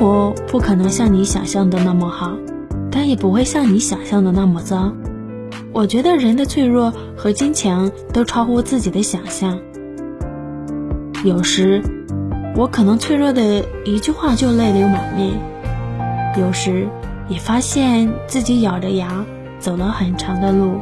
活不可能像你想象的那么好，但也不会像你想象的那么糟。我觉得人的脆弱和坚强都超乎自己的想象。有时，我可能脆弱的一句话就泪流满面；有时，也发现自己咬着牙走了很长的路。